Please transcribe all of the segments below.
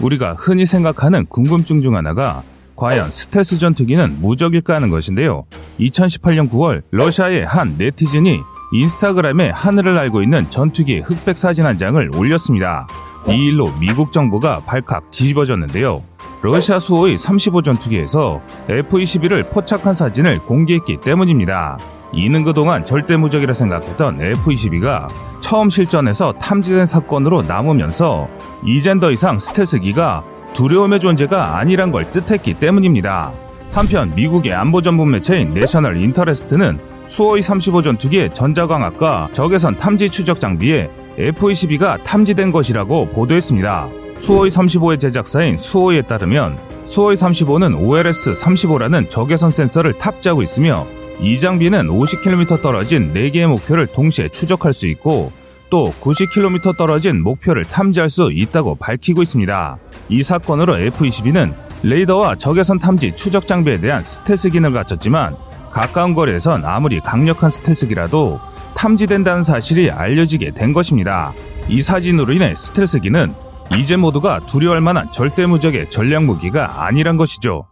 우리가 흔히 생각하는 궁금증 중 하나가 과연 스텔스 전투기는 무적일까 하는 것인데요. 2018년 9월 러시아의 한 네티즌이 인스타그램에 하늘을 날고 있는 전투기의 흑백 사진 한 장을 올렸습니다. 이 일로 미국 정부가 발칵 뒤집어졌는데요. 러시아 수호의 35 전투기에서 F-22를 포착한 사진을 공개했기 때문입니다. 이는 그동안 절대 무적이라 생각했던 F-22가 처음 실전에서 탐지된 사건으로 남으면서 이젠 더 이상 스텔스기가 두려움의 존재가 아니란 걸 뜻했기 때문입니다. 한편 미국의 안보 전문 매체인 내셔널 인터레스트는 수호이 35 전투기의 전자광학과 적외선 탐지 추적 장비에 F-22가 탐지된 것이라고 보도했습니다. 수호이 35의 제작사인 수호이에 따르면 수호이 35는 OLS-35라는 적외선 센서를 탑재하고 있으며 이 장비는 50km 떨어진 4개의 목표를 동시에 추적할 수 있고 또 90km 떨어진 목표를 탐지할 수 있다고 밝히고 있습니다. 이 사건으로 F-22는 레이더와 적외선 탐지 추적 장비에 대한 스텔스 기능을 갖췄지만 가까운 거리에선 아무리 강력한 스텔스기라도 탐지된다는 사실이 알려지게 된 것입니다. 이 사진으로 인해 스텔스기는 이제 모두가 두려워할 만한 절대 무적의 전략 무기가 아니란 것이죠.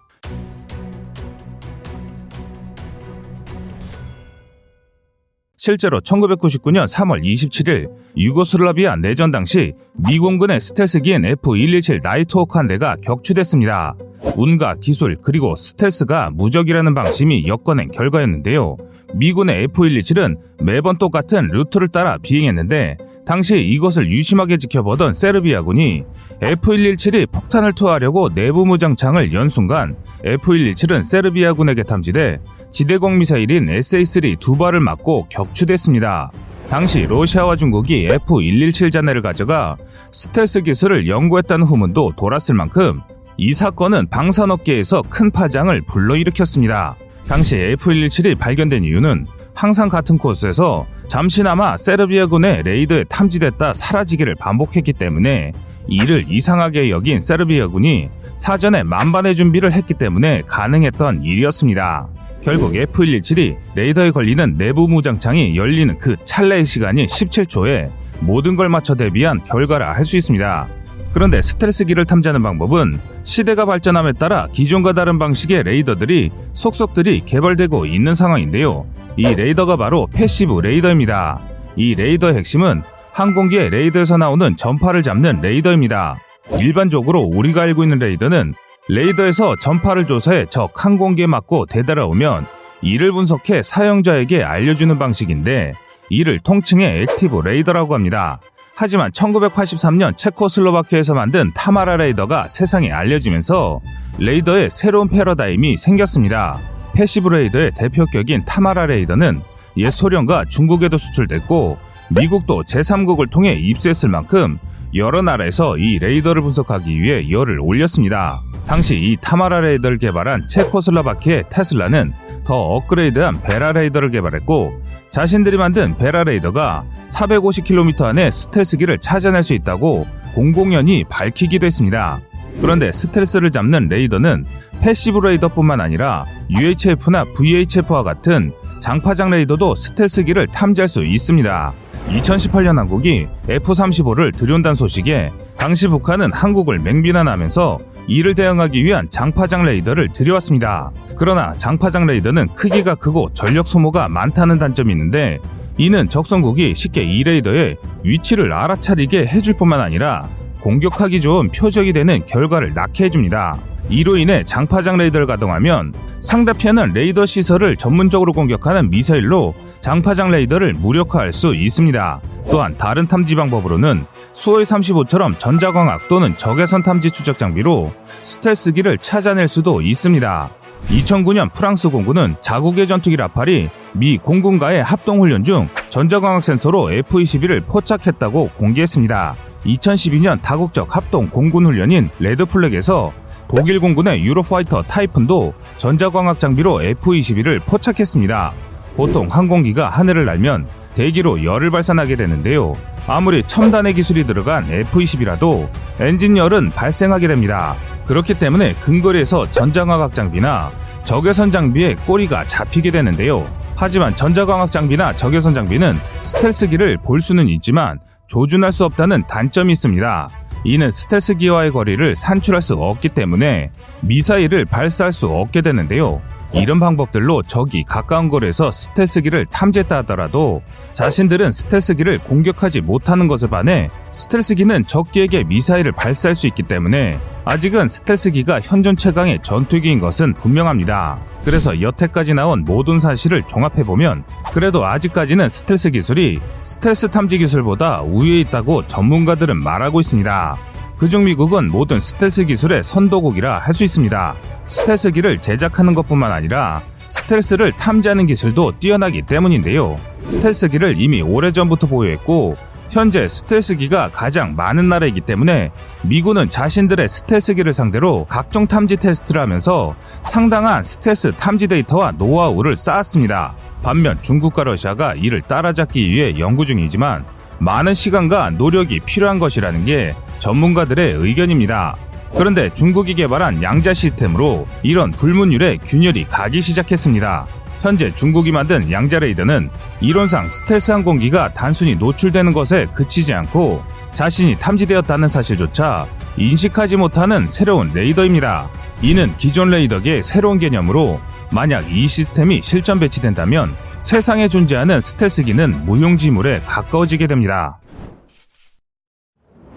실제로 1999년 3월 27일 유고슬라비아 내전 당시 미공군의 스텔스기인 F-127 나이트호크 한 대가 격추됐습니다. 운과 기술 그리고 스텔스가 무적이라는 방심이 엮어낸 결과였는데요. 미군의 F-127은 매번 똑같은 루트를 따라 비행했는데 당시 이것을 유심하게 지켜보던 세르비아군이 F-117이 폭탄을 투하하려고 내부 무장창을 연 순간 F-117은 세르비아군에게 탐지돼 지대공 미사일인 SA-3 두 발을 맞고 격추됐습니다. 당시 러시아와 중국이 F-117 잔해를 가져가 스텔스 기술을 연구했다는 후문도 돌았을 만큼 이 사건은 방산업계에서 큰 파장을 불러일으켰습니다. 당시 F-117이 발견된 이유는 항상 같은 코스에서 잠시나마 세르비아군의 레이더에 탐지됐다 사라지기를 반복했기 때문에 이를 이상하게 여긴 세르비아군이 사전에 만반의 준비를 했기 때문에 가능했던 일이었습니다. 결국 F-117이 레이더에 걸리는 내부 무장창이 열리는 그 찰나의 시간이 17초에 모든 걸 맞춰 대비한 결과라 할 수 있습니다. 그런데 스텔스기를 탐지하는 방법은 시대가 발전함에 따라 기존과 다른 방식의 레이더들이 속속들이 개발되고 있는 상황인데요. 이 레이더가 바로 passive 레이더입니다. 이 레이더의 핵심은 항공기의 레이더에서 나오는 전파를 잡는 레이더입니다. 일반적으로 우리가 알고 있는 레이더는 레이더에서 전파를 조사해 적 항공기에 맞고 되돌아오면 이를 분석해 사용자에게 알려주는 방식인데 이를 통칭해 active 레이더라고 합니다. 하지만 1983년 체코슬로바키아에서 만든 타마라 레이더가 세상에 알려지면서 레이더의 새로운 패러다임이 생겼습니다. passive 레이더의 대표격인 타마라 레이더는 옛 소련과 중국에도 수출됐고 미국도 제3국을 통해 입수했을 만큼 여러 나라에서 이 레이더를 분석하기 위해 열을 올렸습니다. 당시 이 타마라 레이더를 개발한 체코슬로바키아의 테슬라는 더 업그레이드한 베라 레이더를 개발했고 자신들이 만든 베라 레이더가 450km 안에 스텔스기를 찾아낼 수 있다고 공공연히 밝히기도 했습니다. 그런데 스텔스를 잡는 레이더는 passive 레이더뿐만 아니라 UHF나 VHF와 같은 장파장 레이더도 스텔스기를 탐지할 수 있습니다. 2018년 한국이 F-35를 들여온다는 소식에 당시 북한은 한국을 맹비난하면서 이를 대응하기 위한 장파장 레이더를 들여왔습니다. 그러나 장파장 레이더는 크기가 크고 전력 소모가 많다는 단점이 있는데 이는 적성국이 쉽게 이 레이더의 위치를 알아차리게 해줄 뿐만 아니라 공격하기 좋은 표적이 되는 결과를 낳게 해줍니다. 이로 인해 장파장 레이더를 가동하면 상대편은 레이더 시설을 전문적으로 공격하는 미사일로 장파장 레이더를 무력화할 수 있습니다. 또한 다른 탐지 방법으로는 수호의 35처럼 전자광학 또는 적외선 탐지 추적 장비로 스텔스기를 찾아낼 수도 있습니다. 2009년 프랑스 공군은 자국의 전투기 라팔이 미 공군과의 합동훈련 중 전자광학 센서로 F-22를 포착했다고 공개했습니다. 2012년 다국적 합동 공군 훈련인 레드플렉에서 독일 공군의 유로파이터 타이푼도 전자광학 장비로 F-22를 포착했습니다. 보통 항공기가 하늘을 날면 대기로 열을 발산하게 되는데요. 아무리 첨단의 기술이 들어간 F-22라도 엔진 열은 발생하게 됩니다. 그렇기 때문에 근거리에서 전자광학 장비나 적외선 장비에 꼬리가 잡히게 되는데요. 하지만 전자광학 장비나 적외선 장비는 스텔스기를 볼 수는 있지만 조준할 수 없다는 단점이 있습니다. 이는 스텔스 기어와의 거리를 산출할 수 없기 때문에 미사일을 발사할 수 없게 되는데요. 이런 방법들로 적이 가까운 거리에서 스텔스기를 탐지했다 하더라도 자신들은 스텔스기를 공격하지 못하는 것에 반해 스텔스기는 적기에게 미사일을 발사할 수 있기 때문에 아직은 스텔스기가 현존 최강의 전투기인 것은 분명합니다. 그래서 여태까지 나온 모든 사실을 종합해보면 그래도 아직까지는 스텔스 기술이 스텔스 탐지 기술보다 우위에 있다고 전문가들은 말하고 있습니다. 그중 미국은 모든 스텔스 기술의 선도국이라 할 수 있습니다. 스텔스기를 제작하는 것뿐만 아니라 스텔스를 탐지하는 기술도 뛰어나기 때문인데요. 스텔스기를 이미 오래전부터 보유했고 현재 스텔스기가 가장 많은 나라이기 때문에 미군은 자신들의 스텔스기를 상대로 각종 탐지 테스트를 하면서 상당한 스텔스 탐지 데이터와 노하우를 쌓았습니다. 반면 중국과 러시아가 이를 따라잡기 위해 연구 중이지만 많은 시간과 노력이 필요한 것이라는 게 전문가들의 의견입니다. 그런데 중국이 개발한 양자 시스템으로 이런 불문율에 균열이 가기 시작했습니다. 현재 중국이 만든 양자 레이더는 이론상 스텔스 항공기가 단순히 노출되는 것에 그치지 않고 자신이 탐지되었다는 사실조차 인식하지 못하는 새로운 레이더입니다. 이는 기존 레이더의 새로운 개념으로 만약 이 시스템이 실전 배치된다면 세상에 존재하는 스텔스기는 무용지물에 가까워지게 됩니다.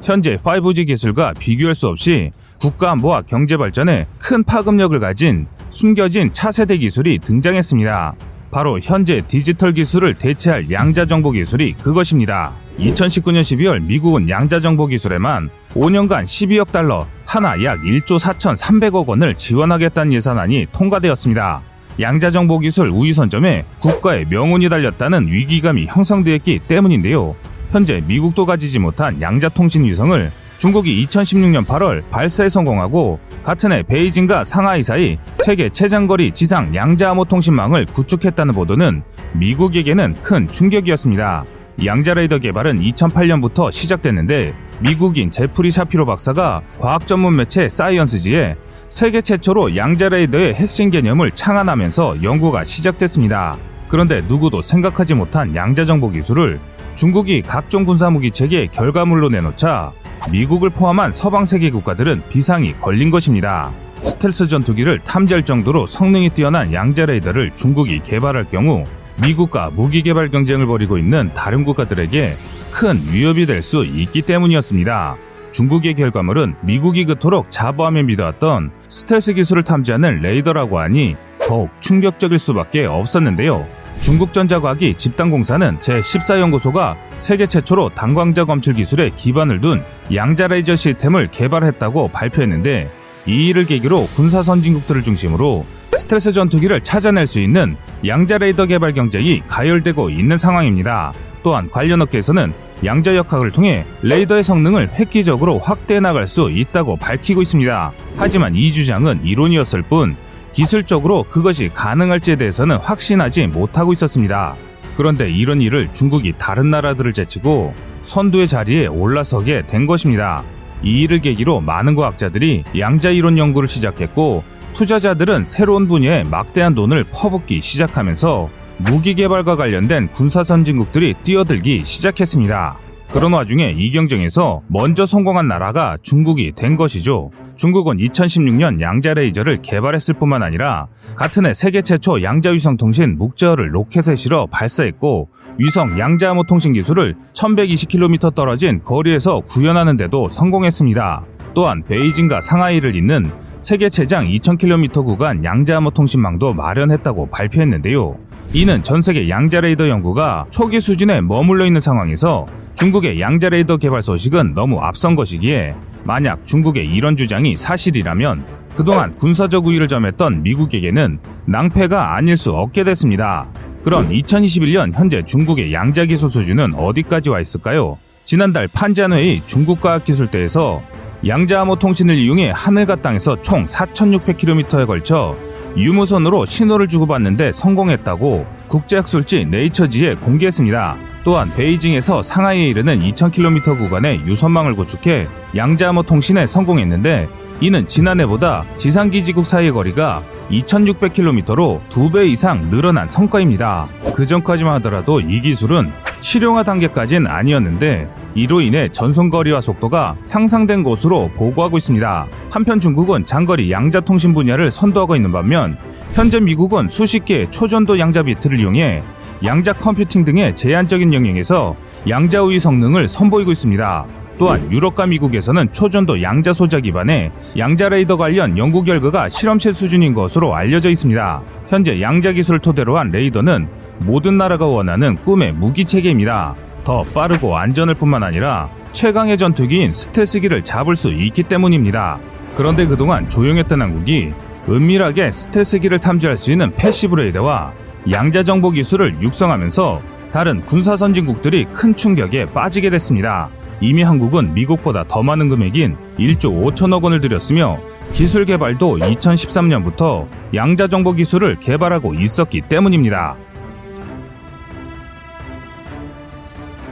현재 5G 기술과 비교할 수 없이 국가 안보와 경제 발전에 큰 파급력을 가진 숨겨진 차세대 기술이 등장했습니다. 바로 현재 디지털 기술을 대체할 양자 정보 기술이 그것입니다. 2019년 12월 미국은 양자 정보 기술에만 5년간 12억 달러, 하나 약 1조 4,300억 원을 지원하겠다는 예산안이 통과되었습니다. 양자 정보 기술 우위 선점에 국가의 명운이 달렸다는 위기감이 형성되었기 때문인데요. 현재 미국도 가지지 못한 양자통신 위성을 중국이 2016년 8월 발사에 성공하고 같은 해 베이징과 상하이 사이 세계 최장거리 지상 양자암호 통신망을 구축했다는 보도는 미국에게는 큰 충격이었습니다. 양자레이더 개발은 2008년부터 시작됐는데 미국인 제프리 샤피로 박사가 과학 전문 매체 사이언스지에 세계 최초로 양자레이더의 핵심 개념을 창안하면서 연구가 시작됐습니다. 그런데 누구도 생각하지 못한 양자정보 기술을 중국이 각종 군사무기 체계 결과물로 내놓자 미국을 포함한 서방 세계 국가들은 비상이 걸린 것입니다. 스텔스 전투기를 탐지할 정도로 성능이 뛰어난 양자 레이더를 중국이 개발할 경우 미국과 무기 개발 경쟁을 벌이고 있는 다른 국가들에게 큰 위협이 될 수 있기 때문이었습니다. 중국의 결과물은 미국이 그토록 자부하며 믿어왔던 스텔스 기술을 탐지하는 레이더라고 하니 더욱 충격적일 수밖에 없었는데요. 중국전자과학이 집단공사는 제14연구소가 세계 최초로 단광자 검출 기술에 기반을 둔 양자 레이저 시스템을 개발했다고 발표했는데 이 일을 계기로 군사 선진국들을 중심으로 스트레스 전투기를 찾아낼 수 있는 양자 레이더 개발 경쟁이 가열되고 있는 상황입니다. 또한 관련 업계에서는 양자 역학을 통해 레이더의 성능을 획기적으로 확대해 나갈 수 있다고 밝히고 있습니다. 하지만 이 주장은 이론이었을 뿐 기술적으로 그것이 가능할지에 대해서는 확신하지 못하고 있었습니다. 그런데 이런 일을 중국이 다른 나라들을 제치고 선두의 자리에 올라서게 된 것입니다. 이 일을 계기로 많은 과학자들이 양자 이론 연구를 시작했고 투자자들은 새로운 분야에 막대한 돈을 퍼붓기 시작하면서 무기 개발과 관련된 군사 선진국들이 뛰어들기 시작했습니다. 그런 와중에 이 경쟁에서 먼저 성공한 나라가 중국이 된 것이죠. 중국은 2016년 양자 레이저를 개발했을 뿐만 아니라 같은 해 세계 최초 양자 위성 통신 묵저를 로켓에 실어 발사했고 위성 양자 암호 통신 기술을 1120km 떨어진 거리에서 구현하는 데도 성공했습니다. 또한 베이징과 상하이를 잇는 세계 최장 2000km 구간 양자 암호 통신망도 마련했다고 발표했는데요. 이는 전 세계 양자 레이더 연구가 초기 수준에 머물러 있는 상황에서 중국의 양자 레이더 개발 소식은 너무 앞선 것이기에 만약 중국의 이런 주장이 사실이라면 그동안 군사적 우위를 점했던 미국에게는 낭패가 아닐 수 없게 됐습니다. 그럼 2021년 현재 중국의 양자 기술 수준은 어디까지 와 있을까요? 지난달 판잔회의 중국과학기술대에서 양자암호 통신을 이용해 하늘과 땅에서 총 4,600km에 걸쳐 유무선으로 신호를 주고받는데 성공했다고 국제학술지 네이처지에 공개했습니다. 또한 베이징에서 상하이에 이르는 2,000km 구간의 유선망을 구축해 양자암호 통신에 성공했는데 이는 지난해보다 지상기지국 사이의 거리가 2600km로 2배 이상 늘어난 성과입니다. 그 전까지만 하더라도 이 기술은 실용화 단계까지는 아니었는데 이로 인해 전송거리와 속도가 향상된 것으로 보고하고 있습니다. 한편 중국은 장거리 양자통신 분야를 선도하고 있는 반면 현재 미국은 수십 개의 초전도 양자 비트를 이용해 양자 컴퓨팅 등의 제한적인 영역에서 양자 우위 성능을 선보이고 있습니다. 또한 유럽과 미국에서는 초전도 양자 소자 기반의 양자 레이더 관련 연구 결과가 실험실 수준인 것으로 알려져 있습니다. 현재 양자 기술을 토대로 한 레이더는 모든 나라가 원하는 꿈의 무기 체계입니다. 더 빠르고 안전할 뿐만 아니라 최강의 전투기인 스텔스기를 잡을 수 있기 때문입니다. 그런데 그동안 조용했던 한국이 은밀하게 스텔스기를 탐지할 수 있는 passive 레이더와 양자 정보 기술을 육성하면서 다른 군사 선진국들이 큰 충격에 빠지게 됐습니다. 이미 한국은 미국보다 더 많은 금액인 1조 5천억 원을 들였으며 기술 개발도 2013년부터 양자 정보 기술을 개발하고 있었기 때문입니다.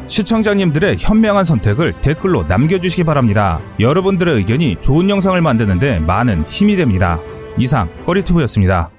시청자님들의 현명한 선택을 댓글로 남겨주시기 바랍니다. 여러분들의 의견이 좋은 영상을 만드는데 많은 힘이 됩니다. 이상 꺼리튜브였습니다.